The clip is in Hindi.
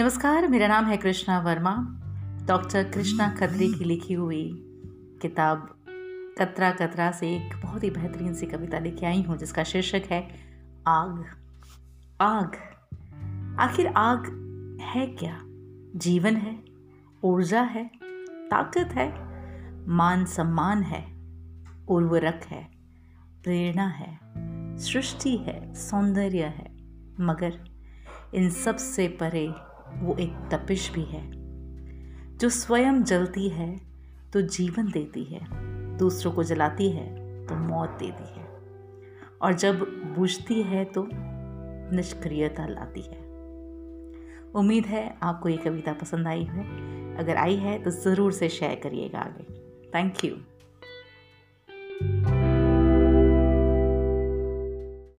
नमस्कार, मेरा नाम है कृष्णा वर्मा। डॉक्टर कृष्णा खत्री की लिखी हुई किताब कतरा कतरा से एक बहुत ही बेहतरीन सी कविता लेके आई हूँ, जिसका शीर्षक है आग। आग। आखिर आग है क्या? जीवन है? ऊर्जा है? ताकत है? मान सम्मान है? उर्वरक है? प्रेरणा है? सृष्टि है? सौंदर्य है? मगर इन सबसे परे वो एक तपिश भी है। जो स्वयं जलती है तो जीवन देती है। दूसरों को जलाती है तो मौत देती है। और जब बुझती है तो निष्क्रियता लाती है। उम्मीद है आपको ये कविता पसंद आई है। अगर आई है तो ज़रूर से शेयर करिएगा आगे। Thank you